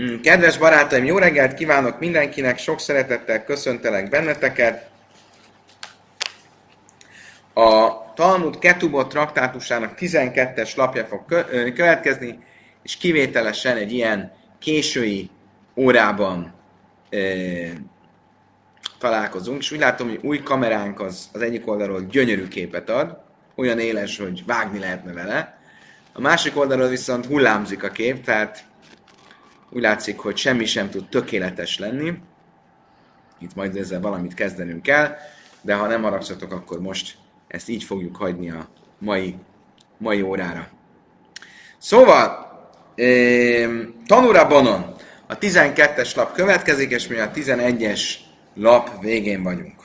Mm, Kedves barátaim, jó reggelt kívánok mindenkinek, sok szeretettel köszöntelek benneteket. A Talmud Ketubot traktátusának 12-es lapja fog következni, és kivételesen egy ilyen késői órában e, találkozunk, és úgy látom, hogy új kameránk az, az egyik oldalról gyönyörű képet ad, olyan éles, hogy vágni lehetne vele, a másik oldalról viszont hullámzik a kép, tehát úgy látszik, hogy semmi sem tud tökéletes lenni. Itt majd ezzel valamit kezdenünk kell, de ha nem haragszatok, akkor most ezt így fogjuk hagyni a mai, mai órára. Szóval, tanúra bonon, a 12-es lap következik, és mi a 11-es lap végén vagyunk.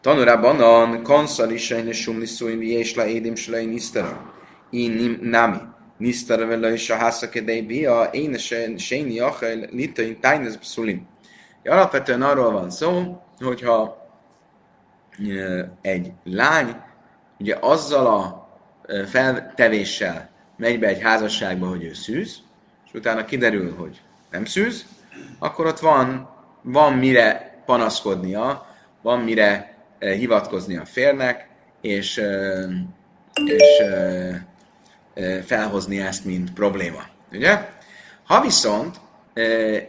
Tanúra bonon, konszal is sumni szújni, és la édim nisztera. Én nami. Vele is a hászakedei bia, én séni achel litain tájnez pszulim. Alapvetően arról van szó, hogyha egy lány ugye azzal a feltevéssel megy be egy házasságba, hogy ő szűz, és utána kiderül, hogy nem szűz, akkor ott van, van mire panaszkodnia, van mire hivatkozni a férnek, és, és felhozni ezt, mint probléma. Ugye? Ha viszont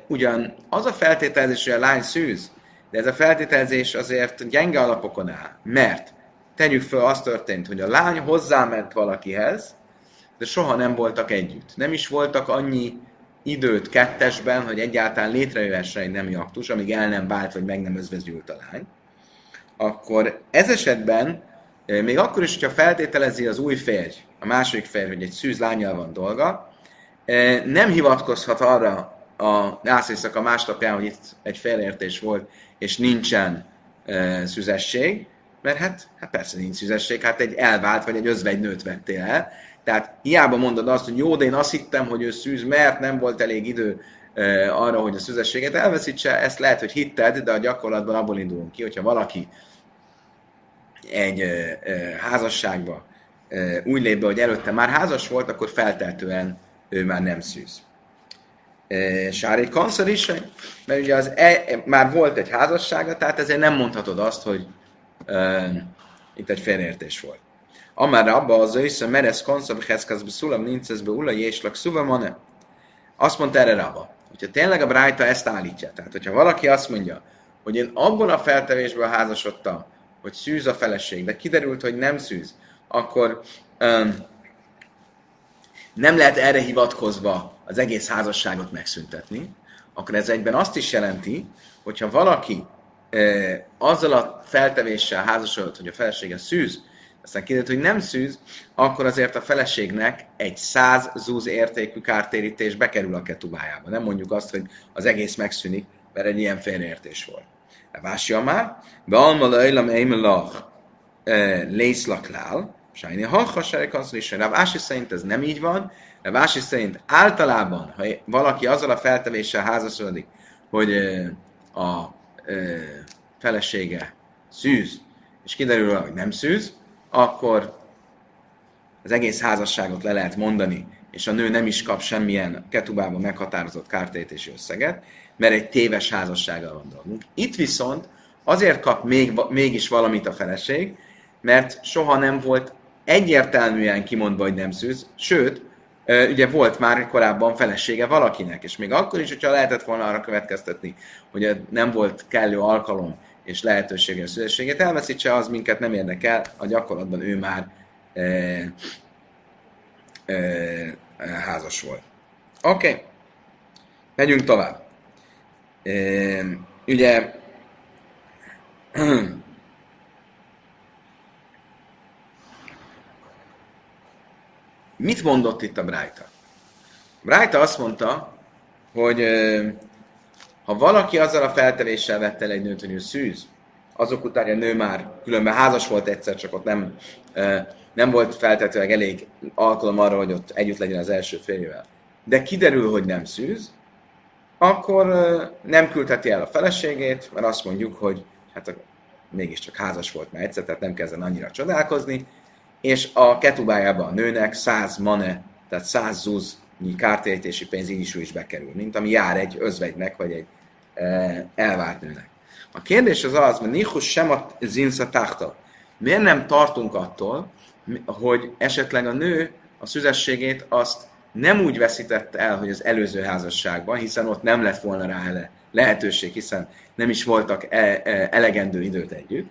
ugyan az a feltételezés, hogy a lány szűz, de ez a feltételezés azért gyenge alapokon áll, mert tegyük fel, az történt, hogy a lány hozzáment valakihez, de soha nem voltak együtt. Nem is voltak annyi időt kettesben, hogy egyáltalán létrejöhessen egy nemi aktus, amíg el nem vált, vagy meg nem özvezgyűlt a lány. Akkor ez esetben, még akkor is, hogyha feltételezi az új férj, a második férj, hogy egy szűz lányjal van dolga, nem hivatkozhat arra a nászészak a másnapján, hogy itt egy felértés volt, és nincsen e, szüzesség, mert hát, hát persze nincs szüzesség, hát egy elvált vagy egy özvegy nőt vettél el. Tehát hiába mondod azt, hogy jó, de én azt hittem, hogy ő szűz, mert nem volt elég idő e, arra, hogy a szüzességet elveszítse, ezt lehet, hogy hitted, de a gyakorlatban abból indulunk ki, hogyha valaki egy e, e, házasságba úgy lép be, hogy előtte már házas volt, akkor felteltően ő már nem szűz. Sári Kanszor is, mert ugye az e, már volt egy házassága, tehát ezért nem mondhatod azt, hogy e, itt egy félreértés volt. Amár abba az össze meresz konszor heszkazbe szulam ninceszbe ula jéslak szuvamane. Azt mondta erre Rabba, hogyha tényleg a Brájta ezt állítja, tehát hogyha valaki azt mondja, hogy én abban a feltevésből házasodtam, hogy szűz a feleség, de kiderült, hogy nem szűz, akkor um, nem lehet erre hivatkozva az egész házasságot megszüntetni, akkor ez egyben azt is jelenti, hogyha valaki e, azzal a feltevéssel házasodott, hogy a felesége szűz, aztán kiderült, hogy nem szűz, akkor azért a feleségnek egy száz zúz értékű kártérítés bekerül a ketubájába. Nem mondjuk azt, hogy az egész megszűnik, mert egy ilyen félreértés volt. Vásja már, be alma lejlam eimelach lészlaklál, Sajni hacha serekanszlisra. Rav Ási szerint ez nem így van. Rav Ási szerint általában, ha valaki azzal a feltevéssel házasodik, hogy a felesége szűz, és kiderül, hogy nem szűz, akkor az egész házasságot le lehet mondani, és a nő nem is kap semmilyen ketubában meghatározott kártérítési összeget, mert egy téves házassággal van dolgunk. Itt viszont azért kap még, mégis valamit a feleség, mert soha nem volt egyértelműen kimondva, hogy nem szűz, sőt, ugye volt már korábban felesége valakinek, és még akkor is, hogyha lehetett volna arra következtetni, hogy nem volt kellő alkalom és lehetősége a szülességet elveszítse, az minket nem érdekel, a gyakorlatban ő már e, e, házas volt. Oké, okay. megyünk tovább. E, ugye Mit mondott itt a Brájta? Brájta azt mondta, hogy ha valaki azzal a feltevéssel vette el egy nőt, hogy ő szűz, azok után a nő már különben házas volt egyszer, csak ott nem, nem volt feltetőleg elég alkalom arra, hogy ott együtt legyen az első férjével. De kiderül, hogy nem szűz, akkor nem küldheti el a feleségét, mert azt mondjuk, hogy hát mégiscsak házas volt már egyszer, tehát nem kezden annyira csodálkozni, és a ketubájában a nőnek 100 mane, tehát 100 zuz kártérítési pénz így is, is bekerül, mint ami jár egy özvegynek, vagy egy e, elvált nőnek. A kérdés az az, hogy Nihus sem a zinsa táhta. Miért nem tartunk attól, hogy esetleg a nő a szüzességét azt nem úgy veszítette el, hogy az előző házasságban, hiszen ott nem lett volna rá lehetőség, hiszen nem is voltak e, e, elegendő időt együtt,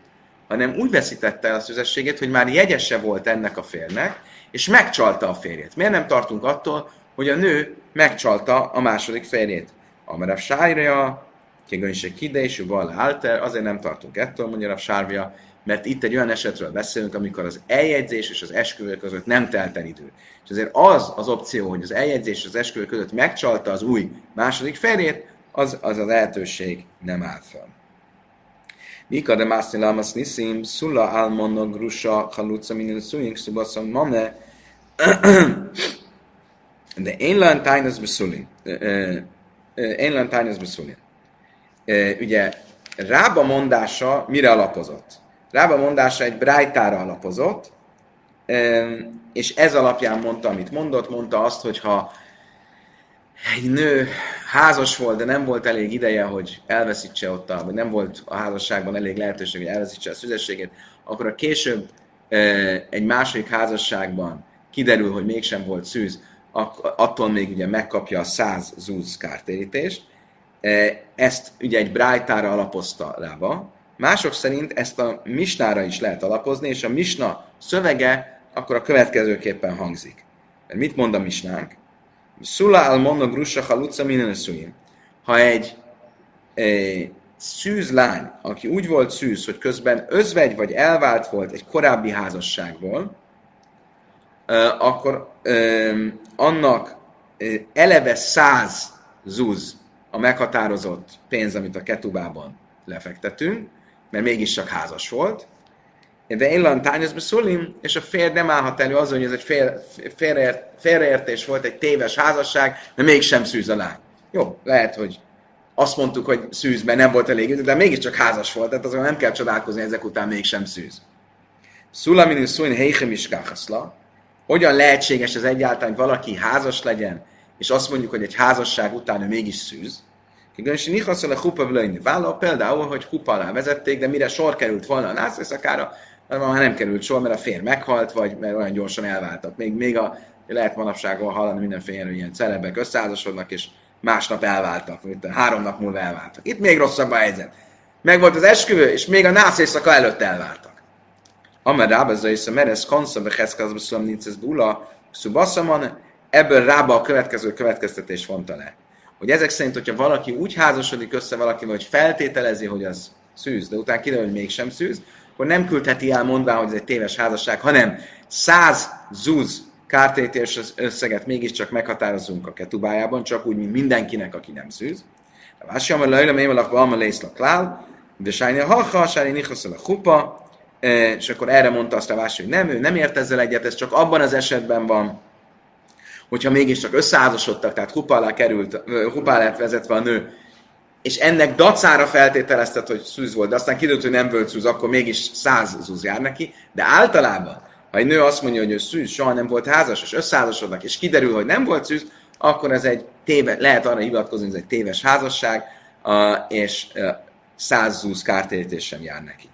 hanem úgy veszítette el a szüzességét, hogy már jegyese volt ennek a férnek, és megcsalta a férjét. Miért nem tartunk attól, hogy a nő megcsalta a második férjét? Amarav Sájra, Kigönyse Kide és Vala Alter, azért nem tartunk ettől, mondja a Sárvia, mert itt egy olyan esetről beszélünk, amikor az eljegyzés és az esküvő között nem telt el idő. És azért az az opció, hogy az eljegyzés és az esküvő között megcsalta az új második férjét, az, az a lehetőség nem áll fel. Mika de mászni lamas niszim, szulla almonna grusa haluca minin szújink szubaszam mame, de én lán tájnasz beszulin. Én lán tájnasz beszulin. Ugye rába mondása mire alapozott? Rába mondása egy brájtára alapozott, és ez alapján mondta, amit mondott, mondta azt, hogy ha egy nő házas volt, de nem volt elég ideje, hogy elveszítse ott, a, vagy nem volt a házasságban elég lehetőség, hogy elveszítse a szüzességét, akkor a később egy második házasságban kiderül, hogy mégsem volt szűz, attól még ugye megkapja a száz zúz kártérítést. Ezt ugye egy brájtára alapozta rába. Mások szerint ezt a misnára is lehet alapozni, és a misna szövege akkor a következőképpen hangzik. Mit mond a misnánk? Szula al mono grusha haluca minden Ha egy, egy szűz lány, aki úgy volt szűz, hogy közben özvegy vagy elvált volt egy korábbi házasságból, akkor annak eleve száz zúz a meghatározott pénz, amit a ketubában lefektetünk, mert mégis csak házas volt, de én lantányozba szulim, és a férj nem állhat elő azon, hogy ez egy fél, félreért, félreértés volt, egy téves házasság, de mégsem szűz a lány. Jó, lehet, hogy azt mondtuk, hogy szűz, mert nem volt elég idő, de mégiscsak házas volt, tehát azon nem kell csodálkozni, ezek után mégsem szűz. Szulamin szújn heichem is káhaszla. Hogyan lehetséges ez egyáltalán, hogy valaki házas legyen, és azt mondjuk, hogy egy házasság után ő mégis szűz? Kigönsi nichaszol a hupa. Vállal például, hogy hupa alá vezették, de mire sor került volna a nászészakára, már nem került sor, mert a férj meghalt, vagy mert olyan gyorsan elváltak. Még, még a, lehet manapság hallani mindenféle ilyen celebek összeházasodnak, és másnap elváltak, mint három nap múlva elváltak. Itt még rosszabb a helyzet. Meg volt az esküvő, és még a nász éjszaka előtt elváltak. Amer rábezza és a meresz konszom, heszkazba szom nincs ez bula, szubaszaman, ebből rába a következő következtetés fonta le. Hogy ezek szerint, hogyha valaki úgy házasodik össze valakivel, hogy feltételezi, hogy az szűz, de utána kiderül, hogy mégsem szűz, akkor nem küldheti el mondván, hogy ez egy téves házasság, hanem száz zúz kártétés összeget mégiscsak meghatározunk a ketubájában, csak úgy, mint mindenkinek, aki nem szűz. A vásja, mert lejlem émelak valma lészlak lál, de sájni a haha, sájni nichaszol a hupa, e, és akkor erre mondta azt a vásja, hogy nem, ő nem ért ezzel egyet, ez csak abban az esetben van, hogyha mégiscsak összeházasodtak, tehát hupa alá került, hupa lett vezetve a nő, és ennek dacára feltételeztet, hogy szűz volt, de aztán kiderült, hogy nem volt szűz, akkor mégis száz zúz jár neki, de általában, ha egy nő azt mondja, hogy ő szűz, soha nem volt házas, és összeházasodnak, és kiderül, hogy nem volt szűz, akkor ez egy téve, lehet arra hivatkozni, hogy ez egy téves házasság, és száz zúz kártérítés sem jár neki.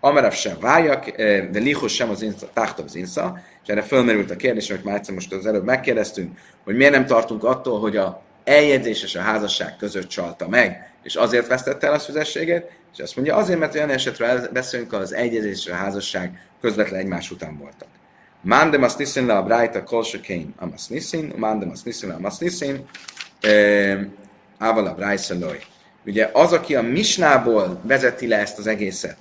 Amarav sem váljak, de lihos sem az insza, táhtav az insza, és erre fölmerült a kérdés, amit már egyszer most az előbb megkérdeztünk, hogy miért nem tartunk attól, hogy a eljegyzés és a házasság között csalta meg, és azért vesztette el a szüzességét, és azt mondja, azért, mert olyan esetről beszélünk, az egyezés és a házasság közvetlen egymás után voltak. Mandem azt niszin le a brájta kolsökén a niszin, mandem azt niszin le a niszin, ával a brájsza loj. Ugye az, aki a misnából vezeti le ezt az egészet,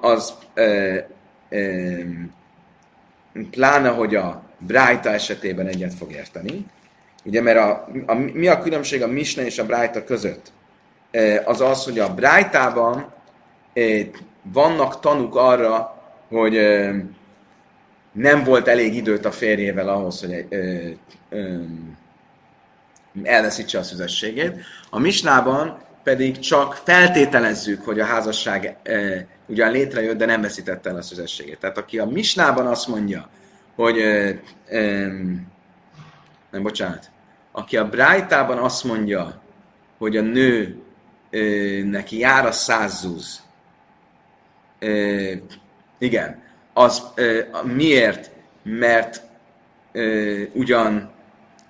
az pláne, hogy a Brájta esetében egyet fog érteni, Ugye, mert a, a, mi a különbség a Misna és a Brájta között? Az az, hogy a Brájtában vannak tanuk arra, hogy nem volt elég időt a férjével ahhoz, hogy elveszítse a szüzességét. A Misnában pedig csak feltételezzük, hogy a házasság ugyan létrejött, de nem veszítette el a szüzességét. Tehát aki a Misnában azt mondja, hogy nem bocsánat, aki a Brájtában azt mondja, hogy a nő ö, neki jár a százzúz, igen, az ö, miért? Mert ö, ugyan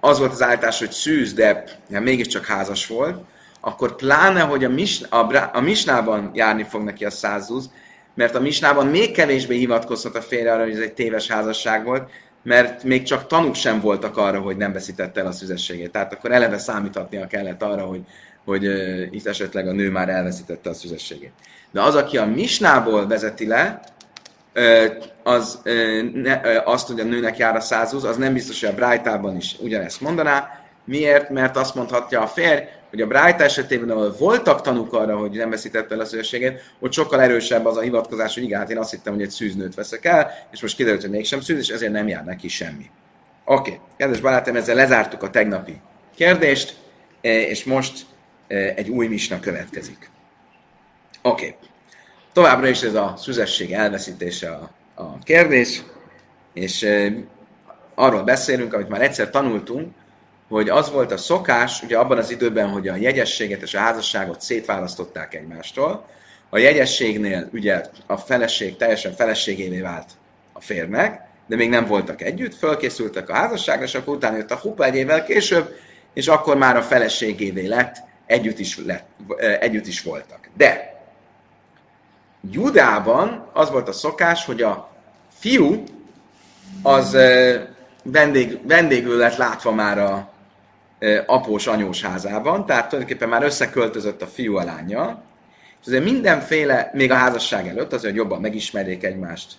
az volt az állítás, hogy szűz, de ja, mégiscsak házas volt, akkor pláne, hogy a, mis, a, a misnában járni fog neki a százúz, mert a misnában még kevésbé hivatkozhat a férje arra, hogy ez egy téves házasság volt, mert még csak tanúk sem voltak arra, hogy nem veszítette el a szüzességét. Tehát akkor eleve számíthatnia kellett arra, hogy, hogy uh, itt esetleg a nő már elveszítette a szüzességét. De az, aki a misnából vezeti le, az ne, azt, hogy a nőnek jár a százúz, az nem biztos, hogy a Brájtában is ugyanezt mondaná. Miért? Mert azt mondhatja a férj, hogy a Brájta esetében, ahol voltak tanúk arra, hogy nem veszítette el a szüzességét, ott sokkal erősebb az a hivatkozás, hogy igen, hát én azt hittem, hogy egy szűznőt veszek el, és most kiderült, hogy mégsem szűz, és ezért nem jár neki semmi. Oké, okay. kedves barátom, ezzel lezártuk a tegnapi kérdést, e, és most e, egy új misna következik. Oké. Okay. Továbbra is ez a szüzesség elveszítése a, a kérdés, és e, arról beszélünk, amit már egyszer tanultunk, hogy az volt a szokás, ugye abban az időben, hogy a jegyességet és a házasságot szétválasztották egymástól, a jegyességnél ugye a feleség teljesen feleségévé vált a férnek, de még nem voltak együtt, fölkészültek a házasságra, és akkor utána jött a hupa egy évvel később, és akkor már a feleségévé lett, együtt is, lett, együtt is voltak. De Judában az volt a szokás, hogy a fiú az vendég, vendégül lett látva már a, após anyós házában, tehát tulajdonképpen már összeköltözött a fiú a lánya, és azért mindenféle, még a házasság előtt, azért, hogy jobban megismerjék egymást,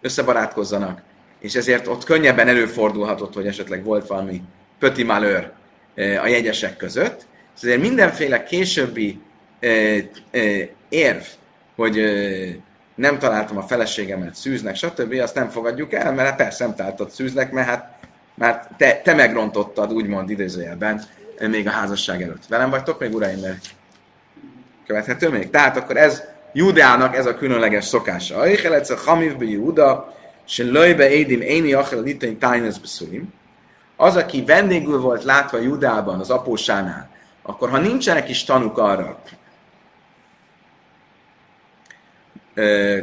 összebarátkozzanak, és ezért ott könnyebben előfordulhatott, hogy esetleg volt valami pöti malőr a jegyesek között, és azért mindenféle későbbi érv, hogy nem találtam a feleségemet szűznek, stb., azt nem fogadjuk el, mert persze nem találtad szűznek, mert hát már te, te megrontottad, úgymond idézőjelben, még a házasság előtt. Velem vagytok még, uraim, mert követhető még? Tehát akkor ez Judának ez a különleges szokása. Aicheletsz a hamivbe Júda, se löjbe édim éni achel litain tájnesz beszulim. Az, aki vendégül volt látva Judában, az apósánál, akkor ha nincsenek is tanuk arra, ö,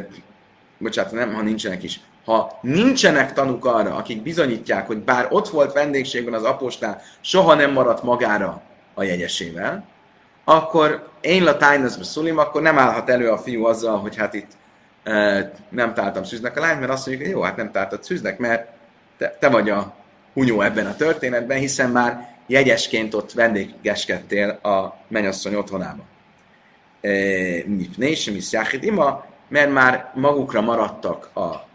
bocsánat, nem, ha nincsenek is, ha nincsenek tanuk arra, akik bizonyítják, hogy bár ott volt vendégségben az apostál, soha nem maradt magára a jegyesével, akkor én la tájnazba szulim, akkor nem állhat elő a fiú azzal, hogy hát itt e, nem táltam szűznek a lány, mert azt mondjuk, hogy jó, hát nem táltad szűznek, mert te, te vagy a hunyó ebben a történetben, hiszen már jegyesként ott vendégeskedtél a mennyasszony otthonában. Népnés, mi ima, mert már magukra maradtak a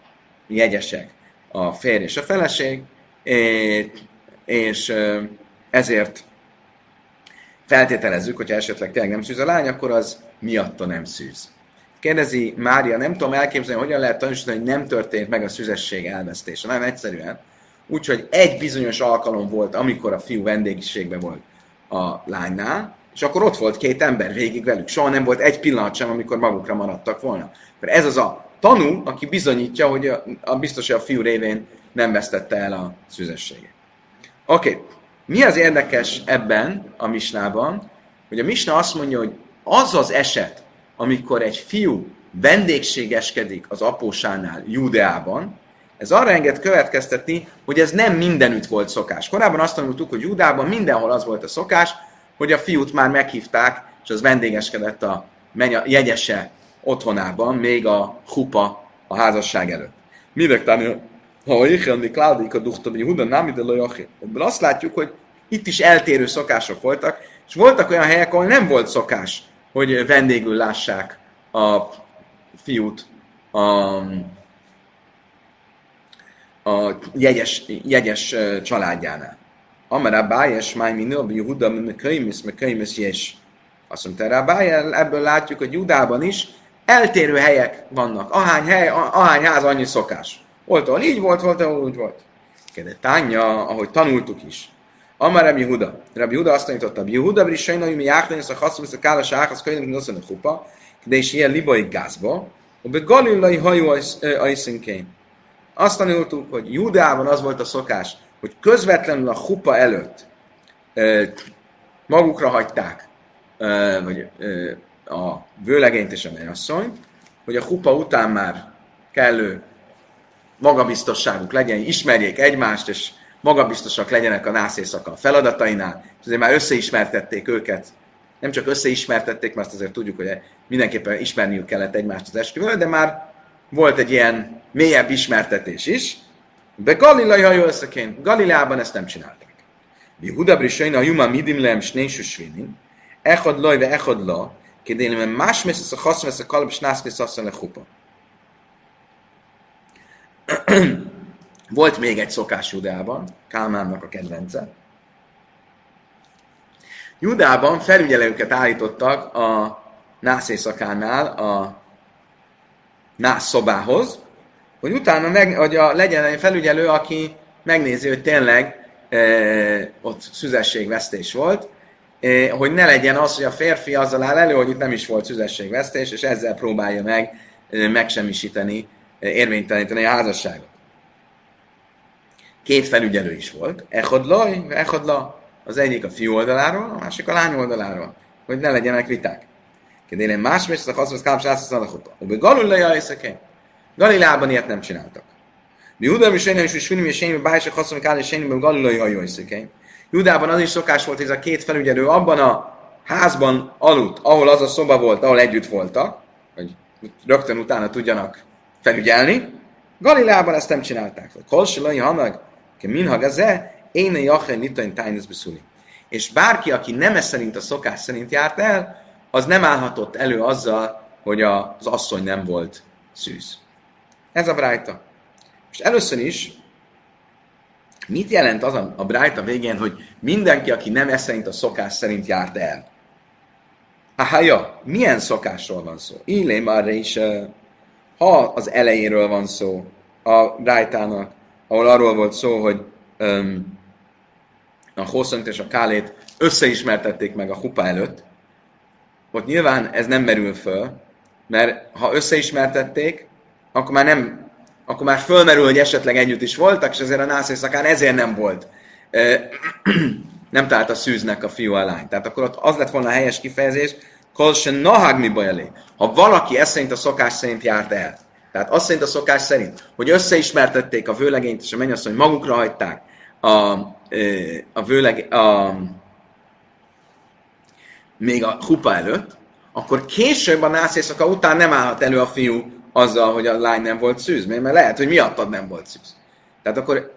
jegyesek a férj és a feleség, és ezért feltételezzük, hogyha esetleg tényleg nem szűz a lány, akkor az miatta nem szűz. Kérdezi Mária, nem tudom elképzelni, hogyan lehet tanúsítani, hogy nem történt meg a szüzesség elvesztése. Nagyon egyszerűen. Úgyhogy egy bizonyos alkalom volt, amikor a fiú vendégiségben volt a lánynál, és akkor ott volt két ember végig velük. Soha nem volt egy pillanat sem, amikor magukra maradtak volna. Mert ez az a tanú, aki bizonyítja, hogy a, a biztos, hogy a fiú révén nem vesztette el a szüzességét. Oké, okay. mi az érdekes ebben a misnában, hogy a misna azt mondja, hogy az az eset, amikor egy fiú vendégségeskedik az apósánál Júdeában, ez arra enged következtetni, hogy ez nem mindenütt volt szokás. Korábban azt tanultuk, hogy Júdában mindenhol az volt a szokás, hogy a fiút már meghívták, és az vendégeskedett a jegyese otthonában, még a hupa a házasság előtt. Minek tánni, ha éhelni kládik a duhta Jehuda, nem ide Ebből azt látjuk, hogy itt is eltérő szokások voltak, és voltak olyan helyek, ahol nem volt szokás, hogy vendégül lássák a fiút a, a jegyes, jegyes családjánál. Amara bájes máj minő, Jehuda, me könymész, me könymész, és azt mondta rá, ebből látjuk, hogy Judában is eltérő helyek vannak. Ahány hely, ahány ház, annyi szokás. Volt, ahol így volt, volt, ahol úgy volt. Kede tánya, ahogy tanultuk is. Amar Rabbi Huda. Rabbi Huda azt tanította, Rabbi Huda brisajna, hogy mi jáknani, a haszul, a kála sáhasz, könyvünk noszan a hupa, de is ilyen libai gázba, be galilai hajó ajszinkén. Azt tanultuk, hogy Judában az volt a szokás, hogy közvetlenül a hupa előtt magukra hagyták vagy a vőlegényt és a menyasszonyt, hogy a hupa után már kellő magabiztosságuk legyen, ismerjék egymást, és magabiztosak legyenek a nászészaka a feladatainál, és azért már összeismertették őket, nem csak összeismertették, mert azért tudjuk, hogy mindenképpen ismerniük kellett egymást az esküvőn, de már volt egy ilyen mélyebb ismertetés is. De Galilai hajó összeként, Galileában ezt nem csinálták. Mi Hudabri Sajna a Juma Midim Lem Snésu Svinin, Echad Loj ve Echad La, vesz a kalap, és nász mész a chupa. Volt még egy szokás Judában, Kálmánnak a kedvence. Judában felügyelőket állítottak a nász éjszakánál a nász szobához, hogy utána meg, hogy a, legyen egy felügyelő, aki megnézi, hogy tényleg e, ott szüzességvesztés volt, hogy ne legyen az, hogy a férfi azzal áll elő, hogy itt nem is volt szüzességvesztés, és ezzel próbálja meg megsemmisíteni, érvényteleníteni a házasságot. Két felügyelő is volt. Echodla, echodla, az egyik a fiú oldaláról, a másik a lány oldaláról, hogy ne legyenek viták. Kedélén más a hasznos kápsz ászaszan a chupa. Obe Galileja északén. Galileában ilyet nem csináltak. Mi Judám is és is finim és én bájsak haszon kál és én Galileja északén. Judában az is szokás volt, hogy ez a két felügyelő abban a házban aludt, ahol az a szoba volt, ahol együtt voltak, hogy rögtön utána tudjanak felügyelni. Galileában ezt nem csinálták. Kolsilai hanag, ke minhag ez én a jachel nitain tájnesz beszúli. És bárki, aki nem szerint a szokás szerint járt el, az nem állhatott elő azzal, hogy az asszony nem volt szűz. Ez a brájta. És először is, mit jelent az a, a brájta végén, hogy mindenki, aki nem ez szerint a szokás szerint járt el? Ahája, milyen szokásról van szó? Illé már is, ha az elejéről van szó a brájtának, ahol arról volt szó, hogy um, a hosszant és a kálét összeismertették meg a hupa előtt, ott nyilván ez nem merül föl, mert ha összeismertették, akkor már nem, akkor már fölmerül, hogy esetleg együtt is voltak, és ezért a nász éjszakán ezért nem volt. nem talált a szűznek a fiú a lány. Tehát akkor ott az lett volna a helyes kifejezés, kolsen nahag mi bajali. Ha valaki ezt szerint a szokás szerint járt el, tehát azt szerint a szokás szerint, hogy összeismertették a vőlegényt és a mennyasszony, magukra hagyták a, a vőleg, a, még a hupa előtt, akkor később a nász éjszaka után nem állhat elő a fiú azzal, hogy a lány nem volt szűz. Mert lehet, hogy miattad nem volt szűz. Tehát akkor,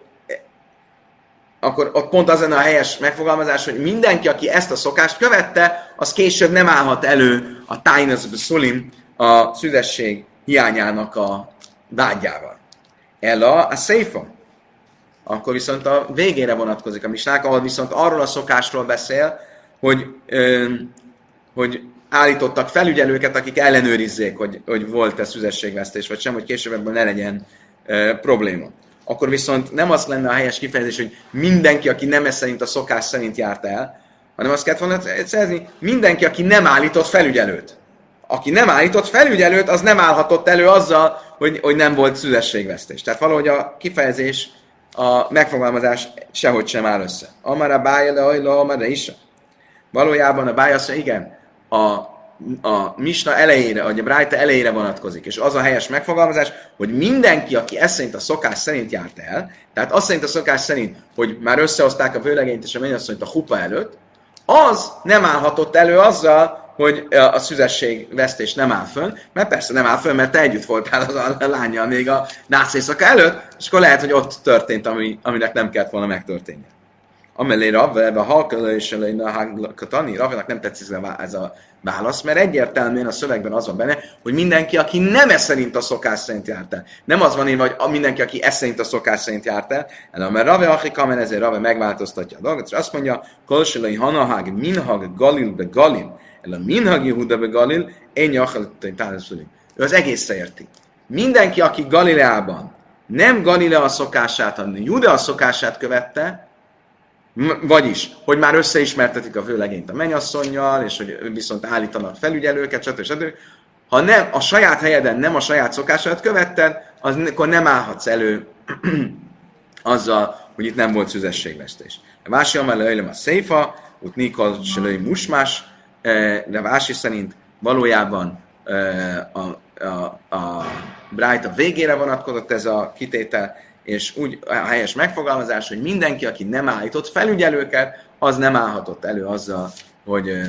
akkor ott pont az lenne a helyes megfogalmazás, hogy mindenki, aki ezt a szokást követte, az később nem állhat elő a tájnaz szulim, a szüzesség hiányának a vágyával. Ella a széfa. Akkor viszont a végére vonatkozik a misnák, ahol viszont arról a szokásról beszél, hogy, hogy állítottak felügyelőket, akik ellenőrizzék, hogy, hogy volt-e szüzességvesztés, vagy sem, hogy később ebből ne legyen ö, probléma. Akkor viszont nem az lenne a helyes kifejezés, hogy mindenki, aki nem ez szerint a szokás szerint járt el, hanem azt kellett volna szerzni, mindenki, aki nem állított felügyelőt. Aki nem állított felügyelőt, az nem állhatott elő azzal, hogy, hogy nem volt szüzességvesztés. Tehát valahogy a kifejezés, a megfogalmazás sehogy sem áll össze. Amara bája le, ajla, amara is. Valójában a bájasz, igen, a, a misna elejére, vagy a brájta elejére vonatkozik. És az a helyes megfogalmazás, hogy mindenki, aki ezt szerint a szokás szerint járt el, tehát azt szerint a szokás szerint, hogy már összehozták a vőlegényt és a mennyasszonyt a hupa előtt, az nem állhatott elő azzal, hogy a szüzesség vesztés nem áll fönn, mert persze nem áll fönn, mert te együtt voltál az a lányjal még a nász előtt, és akkor lehet, hogy ott történt, ami, aminek nem kellett volna megtörténni. Amelé Rav, ebbe a halkölő és a tani, Ravnak nem tetszik ez a válasz, mert egyértelműen a szövegben az van benne, hogy mindenki, aki nem ez szerint a szokás szerint járt el. Nem az van írva, hogy mindenki, aki ez szerint a szokás szerint járt el, hanem mert Rave mert ezért Rave megváltoztatja a dolgot, és azt mondja, Kolsilai Hanahag Minhag Galil be Galil, el a Minhag Yehuda be Galil, én Jachal Ő az egészre érti. Mindenki, aki Galileában nem Galilea szokását, hanem Juda szokását követte, vagyis, hogy már összeismertetik a vőlegényt a mennyasszonynal, és hogy viszont állítanak felügyelőket, stb. stb. Ha nem a saját helyeden nem a saját szokásodat követted, az, akkor nem állhatsz elő azzal, hogy itt nem volt szüzességvesztés. A Vási Amar Lejlem a Széfa, ott Nikol Selői Musmás, de Vási szerint valójában a, a, a Bright a végére vonatkozott ez a kitétel, és úgy a helyes megfogalmazás, hogy mindenki, aki nem állított felügyelőket, az nem állhatott elő azzal, hogy uh,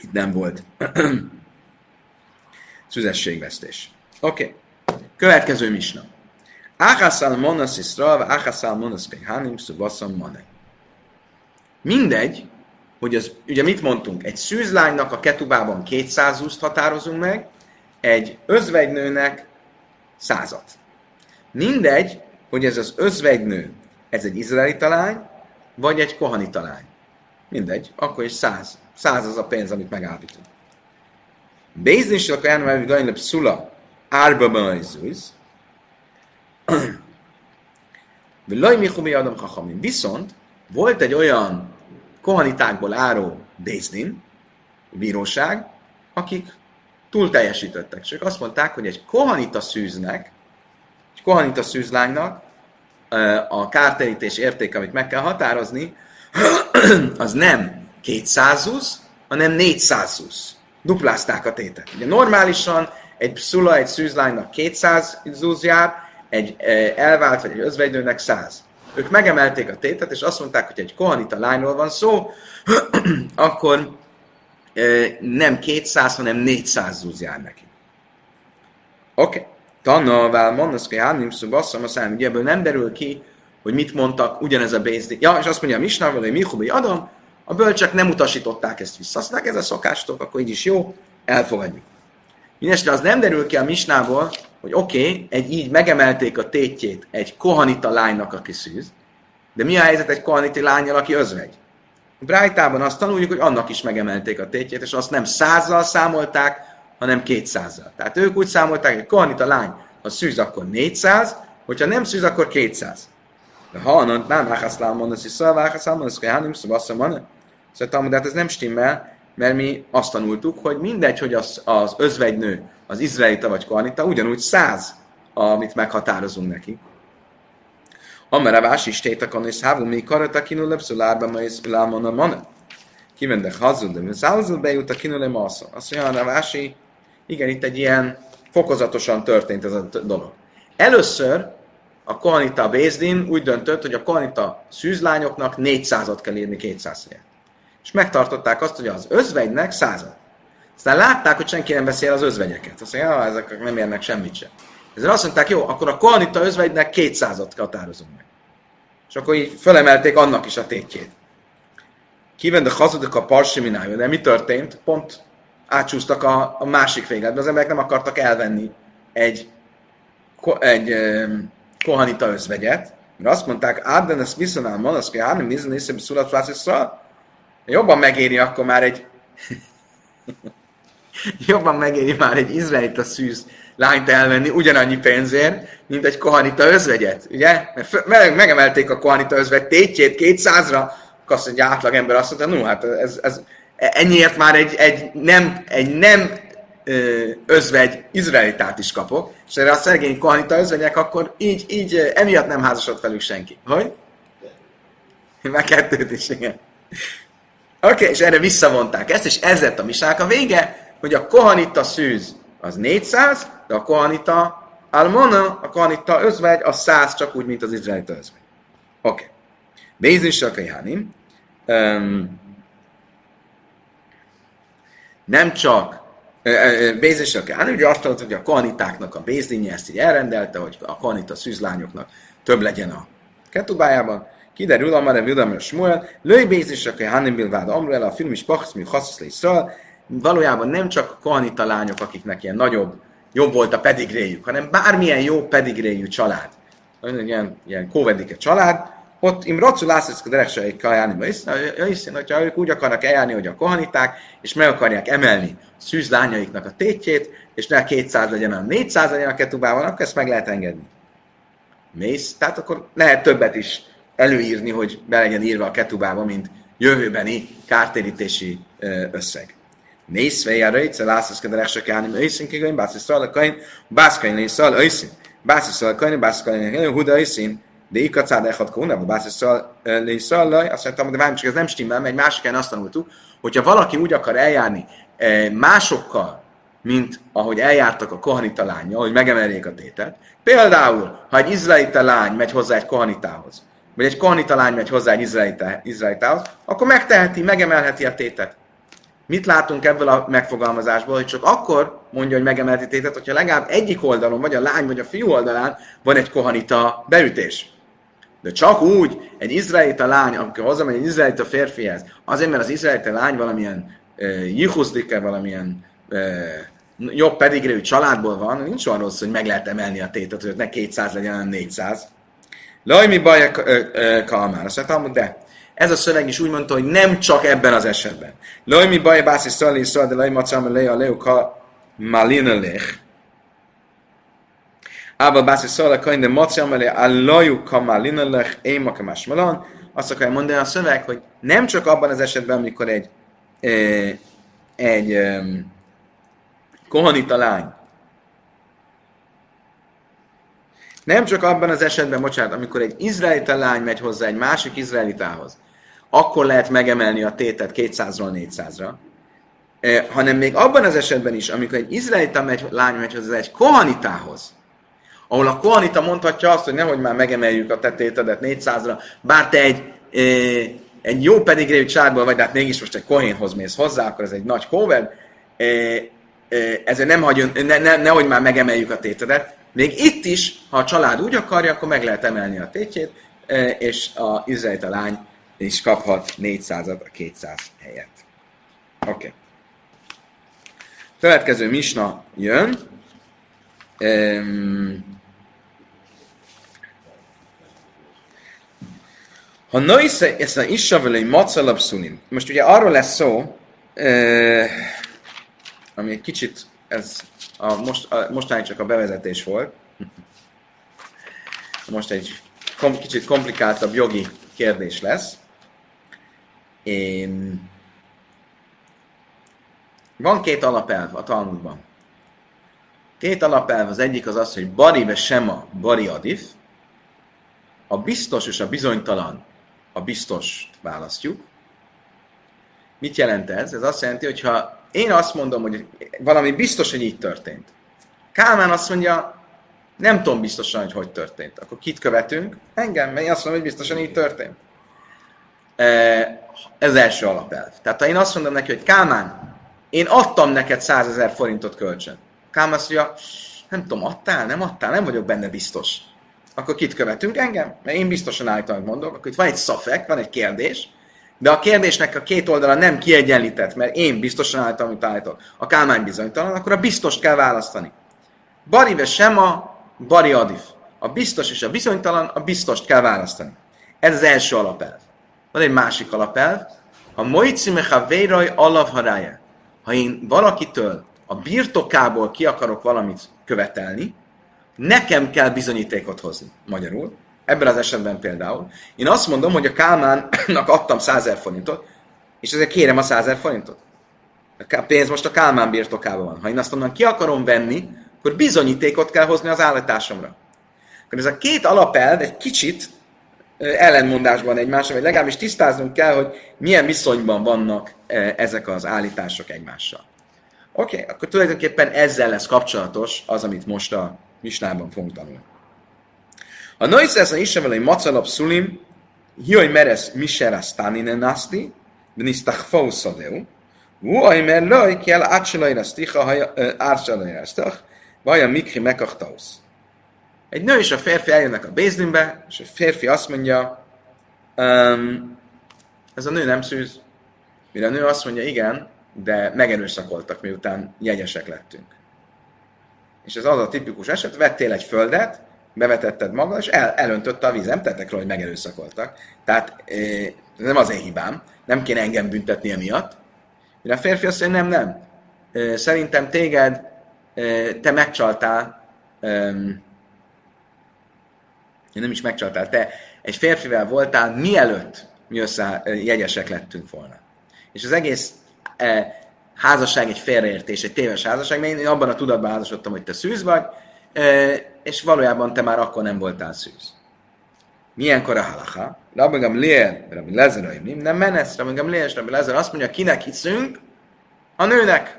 itt nem volt szüzességvesztés. Oké. Okay. Következő misna. Áhászál monasz iszra, vagy áhászál monasz kehanim, szubaszam mane. Mindegy, hogy az, ugye mit mondtunk, egy szűzlánynak a ketubában 200 úszt határozunk meg, egy özvegynőnek százat. Mindegy, hogy ez az özvegynő, ez egy izraeli talány, vagy egy kohani talány. Mindegy, akkor is száz. Száz az a pénz, amit megállítunk. Béznis a kajánum, hogy gajnlep szula, árba majzúz, Villaj Michumi Adam Chachamim. Viszont volt egy olyan kohanitákból áró Bézdin, bíróság, akik túl teljesítettek. Csak azt mondták, hogy egy kohanita szűznek, kohanita szűzlánynak a kárterítés értéke, amit meg kell határozni, az nem 200 zusz, hanem 400 zusz. Duplázták a tétet. Ugye normálisan egy szula, egy szűzlánynak 200 zusz jár, egy elvált vagy egy özvegynőnek 100. Ők megemelték a tétet, és azt mondták, hogy egy kohanita lányról van szó, akkor nem 200, hanem 400 zúz jár neki. Oké. Okay. Tanna, vál, mondasz, hogy hát nincs basszam, aztán ugye ebből nem derül ki, hogy mit mondtak ugyanez a Bézdé. Ja, és azt mondja a Misna, hogy Mihubi adom, a bölcsek nem utasították ezt vissza. Azt mondták, ez a szokástok, akkor így is jó, elfogadjuk. Mindenesetre az nem derül ki a Misnából, hogy oké, okay, egy így megemelték a tétjét egy kohanita lánynak, aki szűz, de mi a helyzet egy kohaniti lányjal, aki özvegy? Brájtában azt tanuljuk, hogy annak is megemelték a tétjét, és azt nem százzal számolták, hanem kétszázzal. Tehát ők úgy számolták, hogy kohanita lány, ha szűz, akkor 400, hogyha nem szűz, akkor 200. De ha annak nem áhászlám mondasz, hogy szalva áhászlám mondasz, hogy hanem szavasszam van. Szóval de hát ez nem stimmel, mert mi azt tanultuk, hogy mindegy, hogy az, az özvegynő, az izraelita vagy kohanita, ugyanúgy száz, amit meghatározunk neki. Amara vás is tétakon és hávul mi karata kinulep szulárba ma és lámon a mana. Kivende hazul, de zálzul bejut a kinule maszol. Azt mondja, a vási, igen, itt egy ilyen fokozatosan történt ez a dolog. Először a Kohanita Bézdin úgy döntött, hogy a Kohanita szűzlányoknak 400-at kell írni 200 helyet. És megtartották azt, hogy az özvegynek 100 Aztán látták, hogy senki nem beszél az özvegyeket. Azt mondja, ja, ezek nem érnek semmit sem. Ezért azt mondták, jó, akkor a Kohanita özvegynek 200-at határozunk meg. És akkor így fölemelték annak is a tétjét. Kivende hazudok a parsiminájó, de mi történt? Pont átsúsztak a, a másik végletbe. Az emberek nem akartak elvenni egy, egy um, kohanita özvegyet, mert azt mondták, Ádden ezt viszonál monaszki, Ádden nézni, nézni, szulat Jobban megéri akkor már egy jobban megéri már egy izraelita szűz lányt elvenni ugyanannyi pénzért, mint egy kohanita özvegyet, ugye? Mert megemelték a kohanita özvegy tétjét 200-ra, akkor azt mondja, átlag ember azt mondta, no, hát ez, ez, ennyiért már egy, egy nem, egy nem özvegy izraelitát is kapok, és erre a szegény kohanita özvegyek, akkor így, így emiatt nem házasod velük senki. Hogy? Már kettőt is, igen. Oké, okay, és erre visszavonták ezt, és ez lett a misák a vége, hogy a kohanita szűz az 400, de a kohanita almona, a kohanita özvegy, az 100 csak úgy, mint az izraelita özvegy. Oké. Okay. Bézis a um, nem csak Bézis a Kehánim, ugye azt hogy a kohanitáknak a bézdinje ezt így elrendelte, hogy a kohanita szűzlányoknak több legyen a ketubájában. Kiderül, amare Vildamer Smuel, lőj bézis a Kehánim Bilvád Amruel, a film is Pachsz, mi valójában nem csak a kohanita lányok, akiknek ilyen nagyobb, jobb volt a pedigréjük, hanem bármilyen jó pedigréjű család, ilyen, ilyen kóvedike család, ott im racu lászlócka dereksei kajáni, hiszen, hogyha ők úgy akarnak eljárni, hogy a kohaniták, és meg akarják emelni a szűzlányaiknak a tétjét, és ne 200 legyen, hanem 400 legyen a ketubában, akkor ezt meg lehet engedni. Mész, tehát akkor lehet többet is előírni, hogy be legyen írva a ketubába, mint jövőbeni kártérítési összeg. Nézve a rejtsze lászlósz kedre se kell, hogy őszín kigain, bász Iszrael a kain, bász kain Iszrael őszín. Bász Iszrael a kain, bász kain, huda őszín, de ikacád echad kóna, bász szallaj, azt mondtam, de várjunk, csak ez nem stimmel, mert egy másik helyen azt tanultuk, hogyha valaki úgy akar eljárni másokkal, mint ahogy eljártak a kohanita lánya, hogy megemeljék a tétet. Például, ha egy izraelita lány megy hozzá egy kohanitához, vagy egy kohanita lány megy hozzá egy izraelita, izraelitához, akkor megteheti, megemelheti a tétet. Mit látunk ebből a megfogalmazásból, hogy csak akkor mondja, hogy megemelheti tétet, hogyha legalább egyik oldalon, vagy a lány, vagy a fiú oldalán van egy kohanita beütés. De csak úgy egy izraelita lány, amikor hozzamegy egy izraelita férfihez, azért, mert az izraelita lány valamilyen uh, jihuszdik valamilyen uh, jobb pedigréű családból van, nincs arról szó, hogy meg lehet emelni a tétet, hogy ne 200 legyen, hanem 400. Laj, mi baj kalmár? Azt mondtam, de ez a szöveg is úgy mondta, hogy nem csak ebben az esetben. Laj, mi baj, bászi szali, de laj, macam, lej, a malinelech. Ába bászi szali, kain, de macam, lej, a laju, ka, malinelech, én makamás malan. Azt akarja mondani a szöveg, hogy nem csak abban az esetben, amikor egy, egy, egy kohanita lány. Nem csak abban az esetben, bocsánat, amikor egy izraelita lány megy hozzá egy másik izraelitához, akkor lehet megemelni a tétet 200-ról 400-ra, eh, hanem még abban az esetben is, amikor egy izraelita megy, lány megy hozzá egy kohanitához, ahol a kohanita mondhatja azt, hogy nehogy már megemeljük a tetétedet 400-ra, bár te egy, eh, egy jó pedigrévű családból vagy, de hát mégis most egy kohénhoz mész hozzá, akkor ez egy nagy kóver, eh, ezért nem hagyjon, ne, ne, nehogy már megemeljük a tétedet. Még itt is, ha a család úgy akarja, akkor meg lehet emelni a tétjét, és a izraelita lány is kaphat 400-at a 200 helyet. Oké. Okay. Következő misna jön. Ha nősze, ezt a issavel egy macalap Most ugye arról lesz szó, ami egy kicsit, ez a most, a, mostanáig csak a bevezetés volt. Most egy kom, kicsit komplikáltabb jogi kérdés lesz. Én... Van két alapelv a Talmudban. Két alapelv, az egyik az az, hogy bari ve sema, bari adif. A biztos és a bizonytalan, a biztos választjuk. Mit jelent ez? Ez azt jelenti, hogy ha én azt mondom, hogy valami biztos, hogy így történt. Kálmán azt mondja, nem tudom biztosan, hogy hogy történt. Akkor kit követünk? Engem, mert én azt mondom, hogy biztosan így történt. E, ez első alapelv. Tehát ha én azt mondom neki, hogy Kálmán, én adtam neked 100 ezer forintot kölcsön. Kálmán azt mondja, nem tudom, adtál, nem adtál, nem vagyok benne biztos. Akkor kit követünk? Engem? Mert én biztosan hogy mondok. Akkor itt van egy szafek, van egy kérdés, de a kérdésnek a két oldala nem kiegyenlített, mert én biztosan állítom, amit állítok, a kálmány bizonytalan, akkor a biztos kell választani. Bari ve sema, bari adif. A biztos és a bizonytalan, a biztost kell választani. Ez az első alapelv. Van egy másik alapelv. A moicime véraj alav harája. Ha én valakitől a birtokából ki akarok valamit követelni, nekem kell bizonyítékot hozni. Magyarul, Ebben az esetben például. Én azt mondom, hogy a Kálmánnak adtam 100 forintot, és ezért kérem a 100 forintot. A pénz most a Kálmán birtokában van. Ha én azt mondom, ki akarom venni, akkor bizonyítékot kell hozni az állításomra. Akkor ez a két alapelv egy kicsit ellenmondásban egymásra, vagy legalábbis tisztáznunk kell, hogy milyen viszonyban vannak ezek az állítások egymással. Oké, okay, akkor tulajdonképpen ezzel lesz kapcsolatos az, amit most a misnában fogunk tanulni. A noiszesz a isem egy macalap szulim, hioj meres misera stanine nasti, vnisztach szadeu, Ú, ajmer loj, kell átsalajra sticha, átsalajra stach, vajon mikri mekachtaus. Egy nő és a férfi eljönnek a bézlinbe, és a férfi azt mondja, um, ez a nő nem szűz. Mire a nő azt mondja, igen, de megerőszakoltak, miután jegyesek lettünk. És ez az a tipikus eset, vettél egy földet, bevetetted maga, és el, elöntötte a vízem, tettek róla, hogy megerőszakoltak. Tehát ez nem az én hibám, nem kéne engem büntetni emiatt. Mire a férfi azt mondja, nem, nem. Szerintem téged, te megcsaltál, nem is megcsaltál, te egy férfivel voltál, mielőtt mi össze jegyesek lettünk volna. És az egész házasság egy félreértés, egy téves házasság, mert én abban a tudatban házasodtam, hogy te szűz vagy, és valójában te már akkor nem voltál szűz. Milyenkor a halacha? Rabbi Gamliel, Rabbi Lezer, nem menesz, Rabbi Gamliel és Rabbi Lezer azt mondja, kinek hiszünk? A nőnek.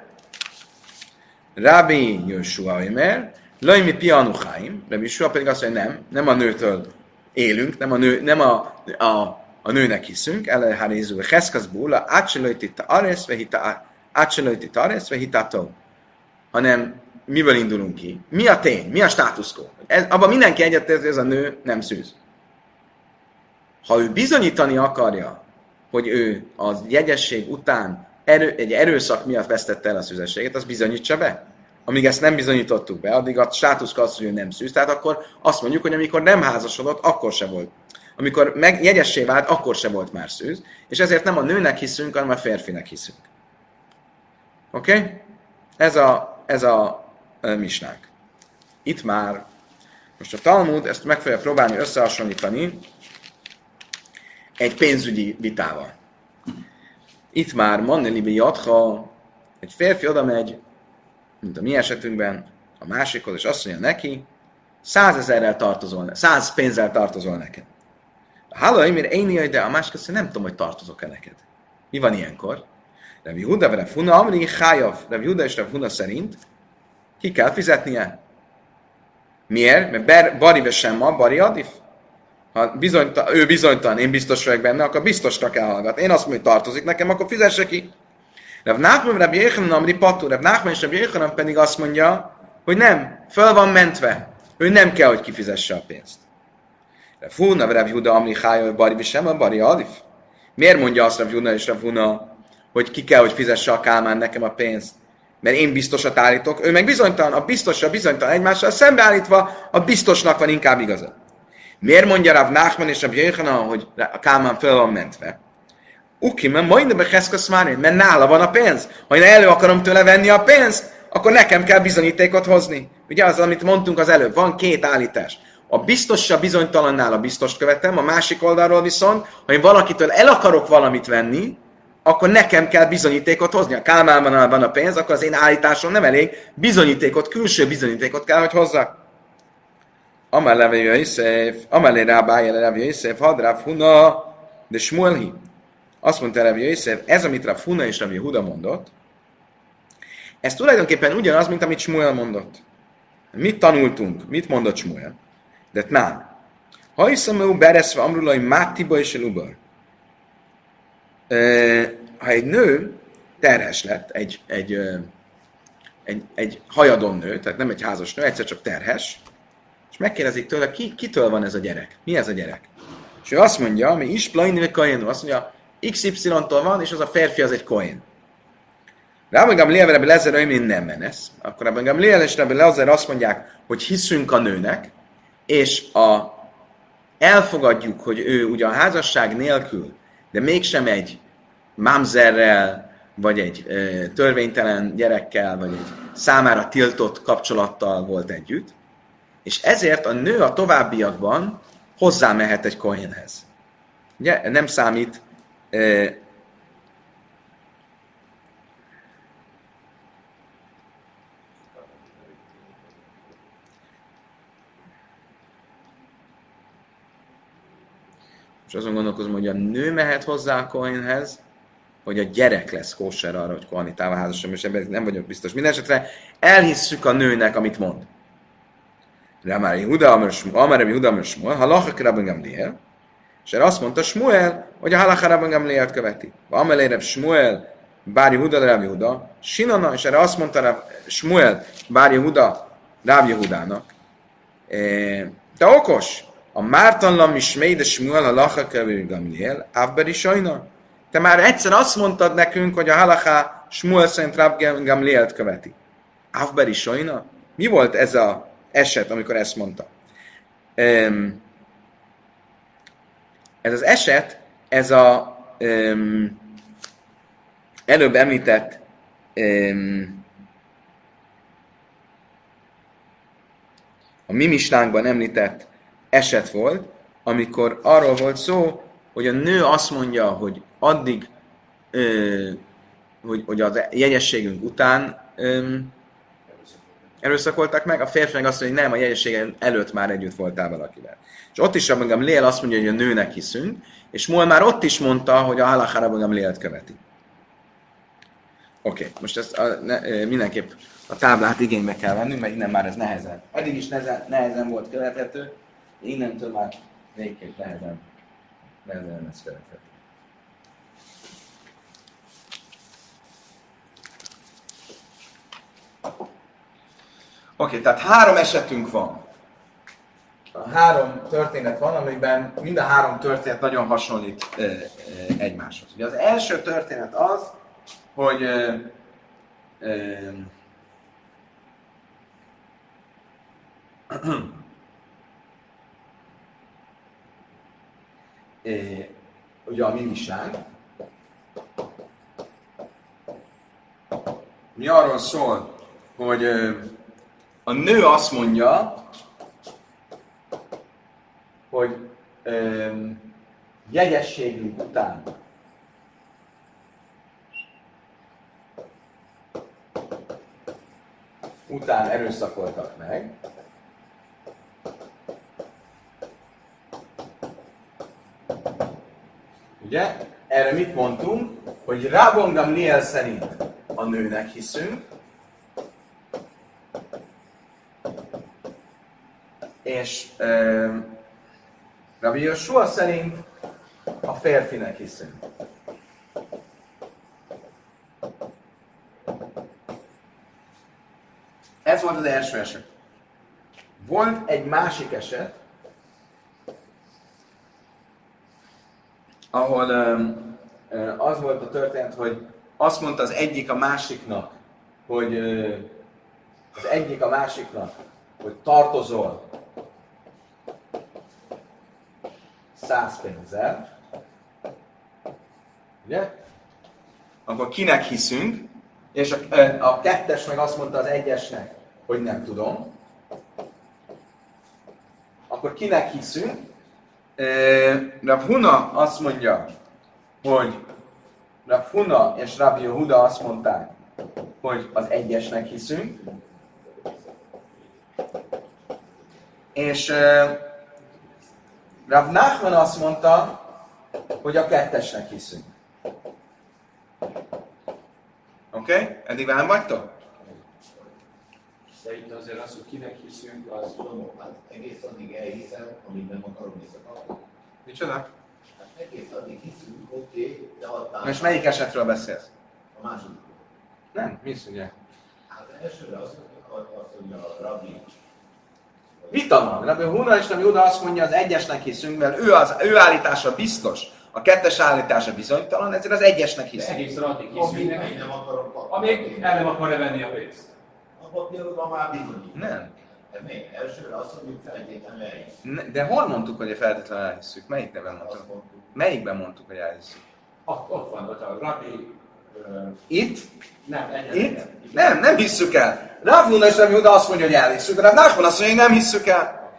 Rabbi Joshua Omer, Lajmi Pianuchaim, Rabbi Joshua pedig azt mondja, nem, nem a nőtől élünk, nem a, nő, nem a, a, a nőnek hiszünk, Eleharizú, Heszkasz Bula, Ácselőti Tares, Ácselőti Tares, Vehitató, hanem miből indulunk ki? Mi a tény? Mi a státuszkó? abban mindenki egyetért, hogy ez a nő nem szűz. Ha ő bizonyítani akarja, hogy ő az jegyesség után erő, egy erőszak miatt vesztette el a szüzességet, az bizonyítsa be. Amíg ezt nem bizonyítottuk be, addig a státuszka az, hogy ő nem szűz. Tehát akkor azt mondjuk, hogy amikor nem házasodott, akkor se volt. Amikor meg jegyessé vált, akkor se volt már szűz. És ezért nem a nőnek hiszünk, hanem a férfinek hiszünk. Oké? Okay? Ez a, ez a e, misnák. Itt már, most a Talmud ezt meg fogja próbálni összehasonlítani egy pénzügyi vitával. Itt már Mannelibi Jadha, egy férfi oda megy, mint a mi esetünkben, a másikhoz, és azt mondja neki, százezerrel tartozol, száz pénzzel tartozol neked. Halló, én én de a másik azt mondja, nem tudom, hogy tartozok-e neked. Mi van ilyenkor? Rev Huda, Rev Huna, Amri, Hájav, Rev Huda és Rev Huna szerint ki kell fizetnie. Miért? Mert ber, Bari sem ma, Bari Adif. Ha bizonyta, ő bizonytalan, én biztos vagyok benne, akkor biztosra kell hallgatni. Én azt mondom, hogy tartozik nekem, akkor fizesse ki. Rev Nachman, Rev Jéhanan, Amri Patu, Rev Nachman és Rev Jéhanan pedig azt mondja, hogy nem, föl van mentve. Ő nem kell, hogy kifizesse a pénzt. Rev Huna, Rev Huda, Amri Hája, Bari sem, Bari Adif. Miért mondja azt Rev Huna és Rev Huna, hogy ki kell, hogy fizesse a Kálmán nekem a pénzt? Mert én biztosat állítok, ő meg bizonytalan, a biztosra bizonytalan egymással szembeállítva, a biztosnak van inkább igaza. Miért mondja Rav Nachman és Rav Jöjjhana, hogy a Kálmán fel van mentve? Uki, mert majdnem beheszkasz már mert nála van a pénz. Ha én elő akarom tőle venni a pénzt, akkor nekem kell bizonyítékot hozni. Ugye az, amit mondtunk az előbb, van két állítás. A biztossa bizonytalannál a biztost követem, a másik oldalról viszont, ha én valakitől el akarok valamit venni, akkor nekem kell bizonyítékot hozni. A Kálmánban van a pénz, akkor az én állításom nem elég. Bizonyítékot, külső bizonyítékot kell, hogy hozzak. Amar Levi Yosef, Amar le Rabbi Levi Yosef, had Rav Huna, de Shmuelhi. Azt mondta Rabbi Yosef, ez, amit Rav Huna és Rabbi Huda mondott, ez tulajdonképpen ugyanaz, mint amit Shmuel mondott. Mit tanultunk? Mit mondott Shmuel? De nem. Ha hiszem, hogy bereszve amrulai mátiba és elubar. Ha egy nő terhes lett, egy, egy, egy, egy hajadon nő, tehát nem egy házas nő, egyszer csak terhes, és megkérdezik tőle, ki, kitől van ez a gyerek? Mi ez a gyerek? És ő azt mondja, mi is plain Kain, azt mondja, XY-tól van, és az a férfi az egy Kohen. Rabbi Gamliel Rabbi Lezer, hogy nem menesz. Akkor Rabbi Gamliel és Rabbi Lezer azt mondják, hogy hiszünk a nőnek, és a, elfogadjuk, hogy ő ugye a házasság nélkül, de mégsem egy mamzerrel, vagy egy e, törvénytelen gyerekkel, vagy egy számára tiltott kapcsolattal volt együtt, és ezért a nő a továbbiakban hozzá mehet egy kohénhez. Ugye nem számít e, és azon gondolkozom, hogy a nő mehet hozzá a kohénhez, hogy a gyerek lesz kóser arra, hogy kohanitával házasom, és ebben nem vagyok biztos. Mindenesetre elhisszük a nőnek, amit mond. Amár Yehuda, Amár Yehuda, Amár Shmuel, halachak Rabban Gamliel, és erre azt mondta Shmuel, hogy a halachak Rabban Gamliel követi. Amelé Reb Shmuel, bár Yehuda, Rab Yehuda, Sinana, és erre azt mondta Rab Shmuel, bár Yehuda, Rab Yehudának. De okos, a mártanlam is de Shmuel, halachak Rabban Gamliel, Avberi Sajna. Te már egyszer azt mondtad nekünk, hogy a halaká Shmuel szerint Rab követi. Avberi Sajna? Mi volt ez a eset, amikor ezt mondta. Um, ez az eset, ez a um, előbb említett um, a mi mislánkban említett eset volt, amikor arról volt szó, hogy a nő azt mondja, hogy addig, ö, hogy, hogy a jegyességünk után ö, erőszakoltak meg, a férfi meg azt mondja, hogy nem, a jegyességen előtt már együtt voltál valakivel. És ott is Rabban Lél azt mondja, hogy a nőnek hiszünk, és Mol már ott is mondta, hogy a Halachá Rabban Lélt követi. Oké, okay, most ezt a, ne, mindenképp a táblát igénybe kell vennünk, mert innen már ez nehezen. Eddig is nehezen, nehezen volt követhető, innentől már végképp nehezen, nehezen lesz követhető. Oké, okay, tehát három esetünk van. A három történet van, amiben mind a három történet nagyon hasonlít e, e, egymáshoz. Ugye az első történet az, hogy e, e, ugye a miniság, mi arról szól, hogy a nő azt mondja, hogy öm, jegyességünk után. Után erőszakoltak meg, Ugye? Erre mit mondtunk? Hogy Rabongam Liel szerint a nőnek hiszünk, és uh, Rabbi Joshua szerint a férfinek hiszünk. Ez volt az első eset. Volt egy másik eset, ahol az volt a történet, hogy azt mondta az egyik a másiknak, hogy az egyik a másiknak, hogy tartozol száz pénzzel, ugye? Akkor kinek hiszünk, és a, a kettes meg azt mondta az egyesnek, hogy nem tudom. Akkor kinek hiszünk? Rav Huna azt mondja, hogy Rav Huna és Rabbi Yehuda azt mondták, hogy az egyesnek hiszünk. És Rav Nachman azt mondta, hogy a kettesnek hiszünk. Oké? Okay? Eddig velem vagytok? Szerintem azért az, hogy kinek hiszünk, az tudom, hát egész addig elhiszem, amit nem akarom visszakapni. Micsoda? Hát egész addig hiszünk, oké, okay, de határ... Most melyik esetről beszélsz? A második. Nem, mi szügye? Hát elsőre azt, azt mondja a rabbi, Vita van. Rabbi Huna és Rabbi Huda azt mondja, az egyesnek hiszünk, mert ő, az, ő állítása biztos, a kettes állítása bizonytalan, ezért az egyesnek hiszünk. Egész addig hiszünk neki, nem akarom kapni. amíg el nem akar venni a pénzt. Például már bizonyít. Nem. De még elsőre azt mondjuk feltétlenül elhisz. Ne, de hol mondtuk, hogy feltétlenül elhisszük? Melyik neven mondtuk? Mondtuk. Melyikben mondtuk, hogy elhisszük? Ott, ott van, ott a Rabbi... Itt? Nem, Itt? Nem, nem hisszük el. Rav Huna és Huda azt mondja, hogy elhisszük, de Nachman azt mondja, hogy nem hisszük el.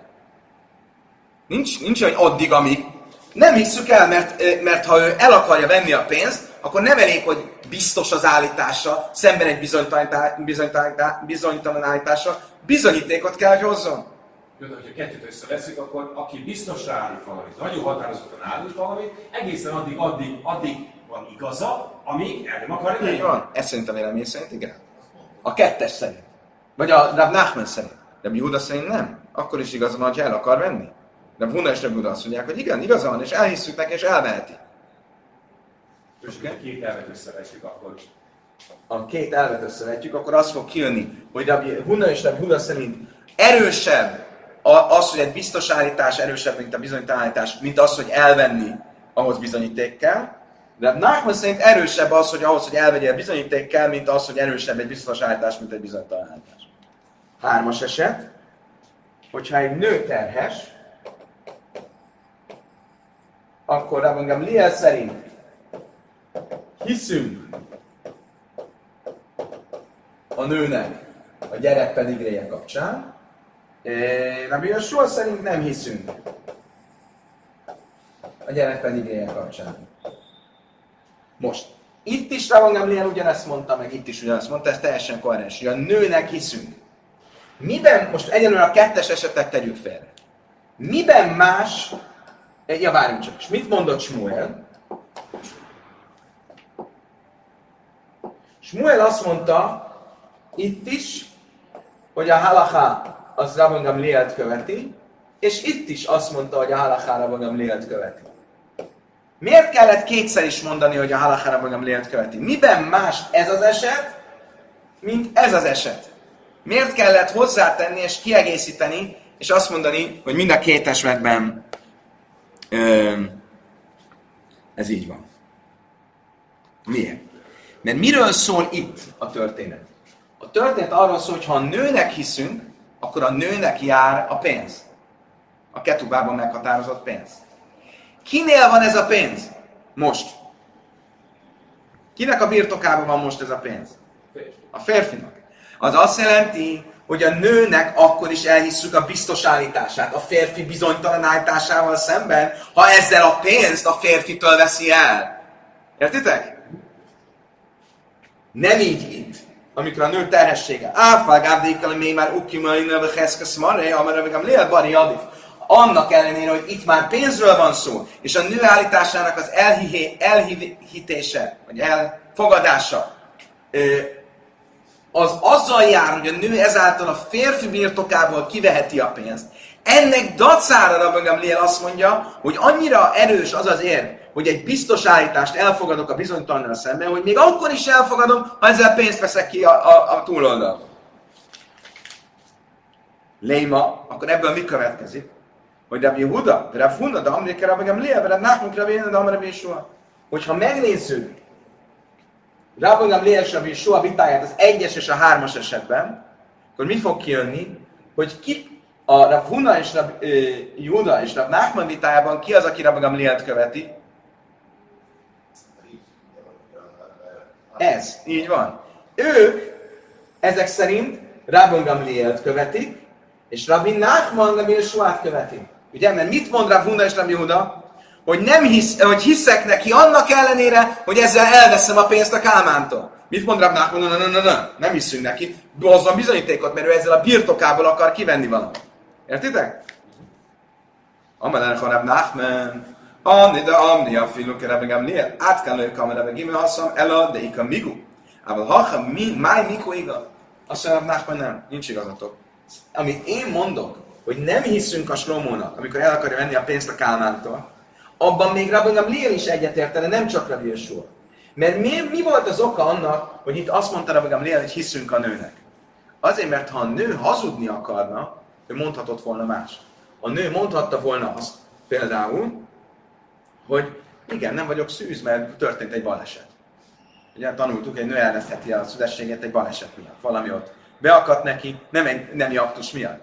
Nincs, nincs olyan addig, amíg. Nem hisszük el, mert, mert ha ő el akarja venni a pénzt, akkor nem elég, hogy biztos az állítása, szemben egy bizonytalan, bizonytalan, bizonytalan állítása, bizonyítékot kell, hogy hozzon. Jó, de hogyha kettőt összeveszünk, akkor aki biztosra állít valamit, nagyon határozottan állít valamit, egészen addig, addig, addig van igaza, amíg el nem akar Így van. Ez szerint a vélemény szerint igen. A kettes szerint. Vagy a Rab Nachman szerint. De Júda szerint nem. Akkor is igaza van, ha el akar venni. De Huna és Rab Júda azt mondják, hogy igen, igaza van, és elhisszük neki, és elveheti. És okay. két elvet összevetjük, akkor a két elvet összevetjük, akkor az fog kijönni, hogy Rabbi Huna és Rabbi Huda szerint erősebb a- az, hogy egy biztos állítás erősebb, mint a bizonytalan állítás, mint az, hogy elvenni ahhoz bizonyíték kell. De Nachman szerint erősebb az, hogy ahhoz, hogy elvegyél bizonyíték kell, mint az, hogy erősebb egy biztos állítás, mint egy bizonytalan állítás. Hármas eset, hogyha egy nő terhes, akkor Rabban Gamliel szerint hiszünk a nőnek, a gyerek pedig réje kapcsán. Rabbi Joshua szerint nem hiszünk a gyerek pedig réje kapcsán. Most, itt is Rabban Gamliel ugyanezt mondta, meg itt is ugyanezt mondta, ez teljesen koherens, hogy a nőnek hiszünk. Miben, most egyenlően a kettes esetet tegyük félre. Miben más, ja várjunk csak, és mit mondott Smuel? Smuel azt mondta, itt is, hogy a halaká az Rabban Gamlielt követi, és itt is azt mondta, hogy a halaká Rabban Gamlielt követi. Miért kellett kétszer is mondani, hogy a halaká Rabban Gamlielt követi? Miben más ez az eset, mint ez az eset? Miért kellett hozzátenni és kiegészíteni, és azt mondani, hogy mind a két esetben ez így van. Miért? Mert miről szól itt a történet? A történet arról szól, hogy ha a nőnek hiszünk, akkor a nőnek jár a pénz. A ketubában meghatározott pénz. Kinél van ez a pénz? Most. Kinek a birtokában van most ez a pénz? A férfinak. Az azt jelenti, hogy a nőnek akkor is elhisszük a biztos állítását, a férfi bizonytalan állításával szemben, ha ezzel a pénzt a férfitől veszi el. Értitek? Nem így itt, amikor a nő terhessége. Áfál gábdékkal, még már ukimai neve heszkesz maré, amire meg lél bari adif. Annak ellenére, hogy itt már pénzről van szó, és a nő állításának az elhihé, elhitése, vagy elfogadása, az azzal jár, hogy a nő ezáltal a férfi birtokából kiveheti a pénzt. Ennek dacára Rabbi Gamliel azt mondja, hogy annyira erős az az érv, hogy egy biztos állítást elfogadok a bizonytalannal szemben, hogy még akkor is elfogadom, ha ezzel pénzt veszek ki a, a, a túloldalon. Léma, akkor ebből mi következik? Hogy Rabbi Huda, de Rabbi Huda, de Amrike Rabbi Gamliel, de Nachmuk Rabbi de Amrike Hogyha megnézzük Rabbi Gamliel és Rabbi Yeshua vitáját az egyes és a hármas esetben, akkor mi fog kijönni, hogy ki a Rav Huna és Rav Juda és Rav Nachman vitájában ki az, aki Rabbi Gamlielt követi? Ez, így van. Ők ezek szerint Rabbi Gamlielt követik, és Rabbi Nachman Rabbi Yeshuát követik. Ugye, mert mit mond Rav Huna és Rabbi Juda? hogy, nem hisz, hogy hiszek neki annak ellenére, hogy ezzel elveszem a pénzt a Kálmántól. Mit mond Rab Nachman? Na, na, na, na, nem hiszünk neki. Hozzon bizonyítékot, mert ő ezzel a birtokából akar kivenni valamit. Értitek? Amelyen Rab Nachman. Amni de amni a filuk Rebbe Gamliel. Át kell ők a Rebbe Gimel haszam ela de ika migu. Ával ha mi, máj miku iga. Azt mondja Rab Nachman nem, nincs igazatok. Amit én mondok, hogy nem hiszünk a Slomónak, amikor el akarja venni a pénzt a Kálmántól, abban még Rabbi Gamliel is egyetértene, nem csak Rabbi Yeshua. Mert mi, mi volt az oka annak, hogy itt azt mondta Rabbi Gamliel, hogy hiszünk a nőnek? Azért, mert ha a nő hazudni akarna, ő mondhatott volna más. A nő mondhatta volna azt például, hogy igen, nem vagyok szűz, mert történt egy baleset. Ugye tanultuk, egy nő elvesztheti a szüzességet egy baleset miatt. Valami ott beakadt neki, nem egy nemi aktus miatt.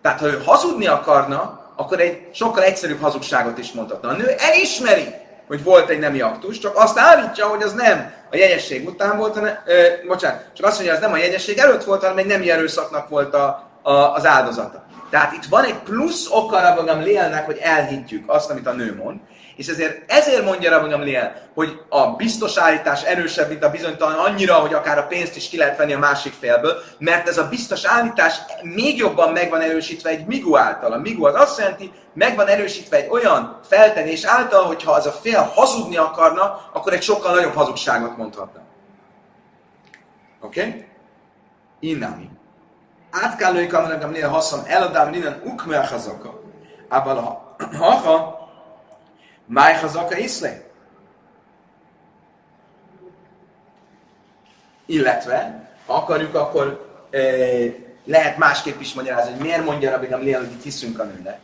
Tehát, ha ő hazudni akarna, akkor egy sokkal egyszerűbb hazugságot is mondhatna. A nő elismeri, hogy volt egy nemi aktus, csak azt állítja, hogy az nem a jegyesség után volt, hanem, ö, bocsánat, csak azt mondja, hogy az nem a jegyesség előtt volt, hanem egy nemi erőszaknak volt a, a, az áldozata. Tehát itt van egy plusz oka Rabban lélnek, hogy elhitjük azt, amit a nő mond, és ezért, ezért mondja Rabbi Gamliel, hogy a biztos állítás erősebb, mint a bizonytalan annyira, hogy akár a pénzt is ki lehet venni a másik félből, mert ez a biztos állítás még jobban meg van erősítve egy migu által. A migu az azt jelenti, meg van erősítve egy olyan feltenés által, hogy ha az a fél hazudni akarna, akkor egy sokkal nagyobb hazugságot mondhatna. Oké? Okay? Innami. Át kell lőjük, amennek a haszam eladám minden ukmer hazaka. Ával ha, ha Máj hazaka iszlé. Illetve, ha akarjuk, akkor e, lehet másképp is magyarázni, hogy miért mondja Rabbi Gamliel, hogy itt hiszünk a nőnek.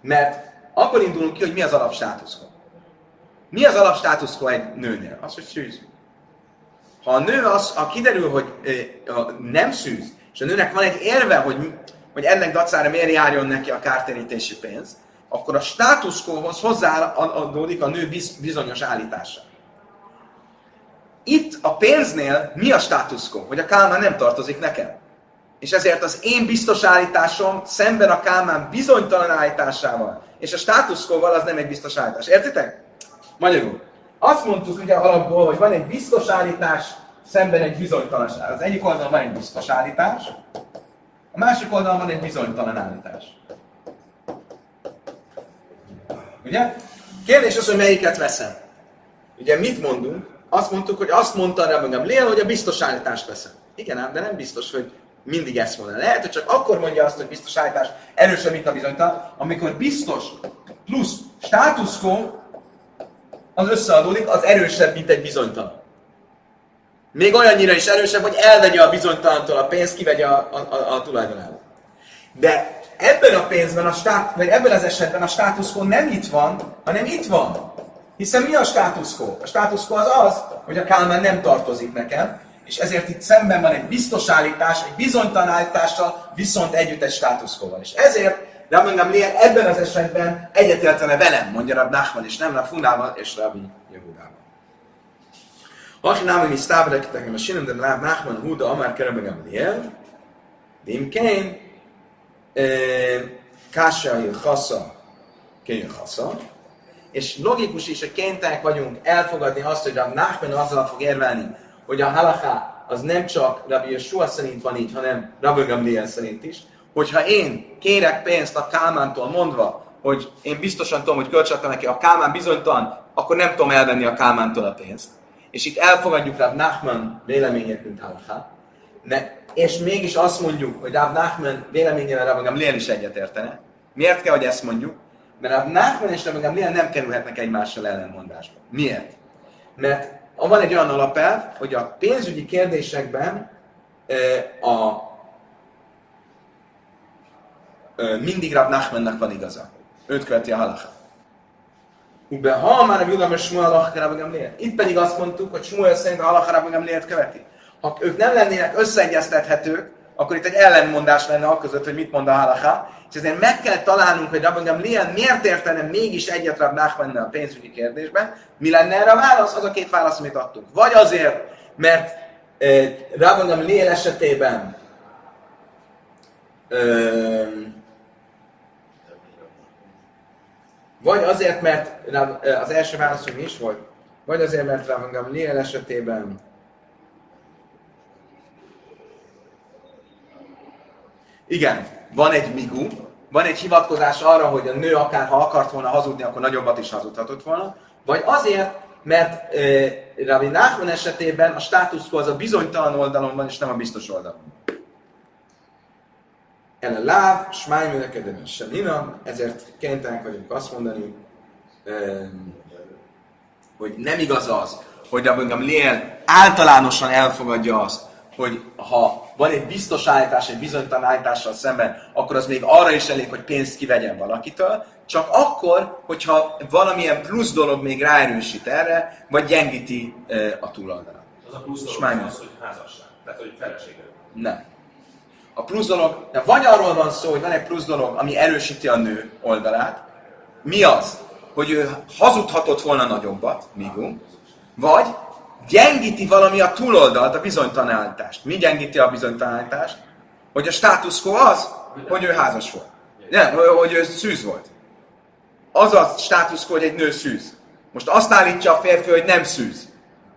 Mert akkor indulunk ki, hogy mi az alapstátuszko. Mi az alapstátuszko egy nőnél? Az, hogy szűz. Ha a nő az, ha kiderül, hogy e, nem szűz, és a nőnek van egy érve, hogy, hogy ennek dacára miért járjon neki a kártérítési pénz, akkor a státuszkóhoz hozzáadódik a nő bizonyos állítása. Itt a pénznél mi a státuszkó? Hogy a kálmán nem tartozik nekem. És ezért az én biztos állításom szemben a kálmán bizonytalan állításával, és a státuszkóval az nem egy biztos állítás. Értitek? Magyarul. Azt mondtuk ugye alapból, hogy van egy biztos állítás szemben egy bizonytalanság. Az egyik oldalon van egy biztos állítás, a másik oldalon van egy bizonytalan állítás. Ugye? Kérdés az, hogy melyiket veszem. Ugye mit mondunk? Azt mondtuk, hogy azt mondta rá magam Lél, hogy a biztos állítást veszem. Igen ám, de nem biztos, hogy mindig ezt mondja. Lehet, hogy csak akkor mondja azt, hogy biztos állítás erősebb, mint a bizonytalan, amikor biztos plusz status quo az összeadódik, az erősebb, mint egy bizonytalan. Még olyannyira is erősebb, hogy elvegye a bizonytalantól a pénzt, kivegye a, a, a, a tulajdonából. De ebben a pénzben, a stát, vagy ebben az esetben a status quo nem itt van, hanem itt van. Hiszen mi a status quo? A status quo az az, hogy a Kálmán nem tartozik nekem, és ezért itt szemben van egy biztos állítás, egy bizonytalan állítással, viszont együtt egy status quo-val. És ezért de mondjam, Liel ebben az esetben egyetértene velem, mondja Rab Nachman, és nem Rab Fundával és Rabbi Jehudával. Aki nem mi sztábrek, nekem a sinem, de Rab Nachman Huda, Amár Kerem Liel, de imkén, Kása Chassa, Kén Chassa, és logikus is, hogy kénytelenek vagyunk elfogadni azt, hogy a Nachman azzal fog érvelni, hogy a halaká az nem csak Rabbi Yeshua szerint van így, hanem Rabbi Gamliel szerint is, hogyha én kérek pénzt a Kálmántól mondva, hogy én biztosan tudom, hogy kölcsönadta neki, a Kálmán bizonytalan, akkor nem tudom elvenni a Kálmántól a pénzt. És itt elfogadjuk Rav Nachman véleményét, mint halaká. Ne, és mégis azt mondjuk, hogy Rav Nachman véleményével Rav Gamliel is egyetértene. Miért kell, hogy ezt mondjuk? Mert a Nachman és Rabbi Gamliel nem kerülhetnek egymással ellenmondásba. Miért? Mert van egy olyan alapelv, hogy a pénzügyi kérdésekben a, mindig Rab Nachmannak van igaza. Őt követi a halacha. Ube, ha már a Judam és Smuel Rabbi Gamliel. Itt pedig azt mondtuk, hogy Smuel szerint a halacha Rabbi Gamliel követi. Ha ők nem lennének összeegyeztethetők, akkor itt egy ellenmondás lenne a között, hogy mit mond a halacha, és ezért meg kell találnunk, hogy Rabbi Gamliel miért értene mégis egyet Rab Nachmannel a pénzügyi kérdésben. Mi lenne erre a válasz? Az a két válasz, amit adtunk. Vagy azért, mert eh, Rabbi Gamliel esetében eh, vagy azért, mert az első válasz, hogy mi is volt, vagy azért, mert Rabbi Gamliel esetében Igen, van egy migu, van egy hivatkozás arra, hogy a nő akár ha akart volna hazudni, akkor nagyobbat is hazudhatott volna, vagy azért, mert e, Rabbi Nachman esetében a státuszko az a bizonytalan oldalon van, és nem a biztos oldalon. El a láv, smáj műnekedem Nina, ezért kénytelenek vagyunk azt mondani, hogy nem igaz az, hogy Rabbi Gamliel általánosan elfogadja azt, hogy ha van egy biztos állítás, egy bizonytalan állítással szemben, akkor az még arra is elég, hogy pénzt kivegyen valakitől, csak akkor, hogyha valamilyen plusz dolog még ráerősít erre, vagy gyengíti e, a túloldalát. Az a plusz dolog az, az, hogy házasság, tehát hogy felesége. Nem. A plusz dolog, de vagy arról van szó, hogy van egy plusz dolog, ami erősíti a nő oldalát, mi az? Hogy ő hazudhatott volna nagyobbat, migum, vagy gyengíti valami a túloldalt, a bizonytalanítást. Mi gyengíti a bizonytalanítást? Hogy a status quo az, hogy ő házas volt. Nem, hogy ő szűz volt. Az a status quo, hogy egy nő szűz. Most azt állítja a férfi, hogy nem szűz.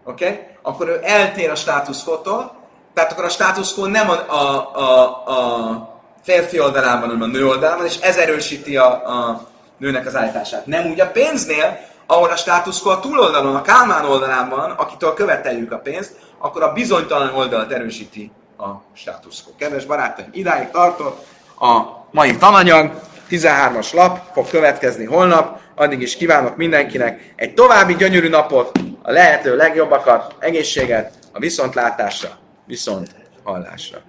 Oké? Okay? Akkor ő eltér a status quo-tól, tehát akkor a status quo nem a, a, a, a férfi oldalán van, hanem a nő oldalán van, és ez erősíti a, a nőnek az állítását. Nem úgy a pénznél, ahol a státuszko a túloldalon, a Kálmán oldalán van, akitől követeljük a pénzt, akkor a bizonytalan oldalt erősíti a státuszko. Kedves barátaim, idáig tartott a mai tananyag, 13-as lap fog következni holnap, addig is kívánok mindenkinek egy további gyönyörű napot, a lehető legjobbakat, egészséget, a viszontlátásra, viszont hallásra.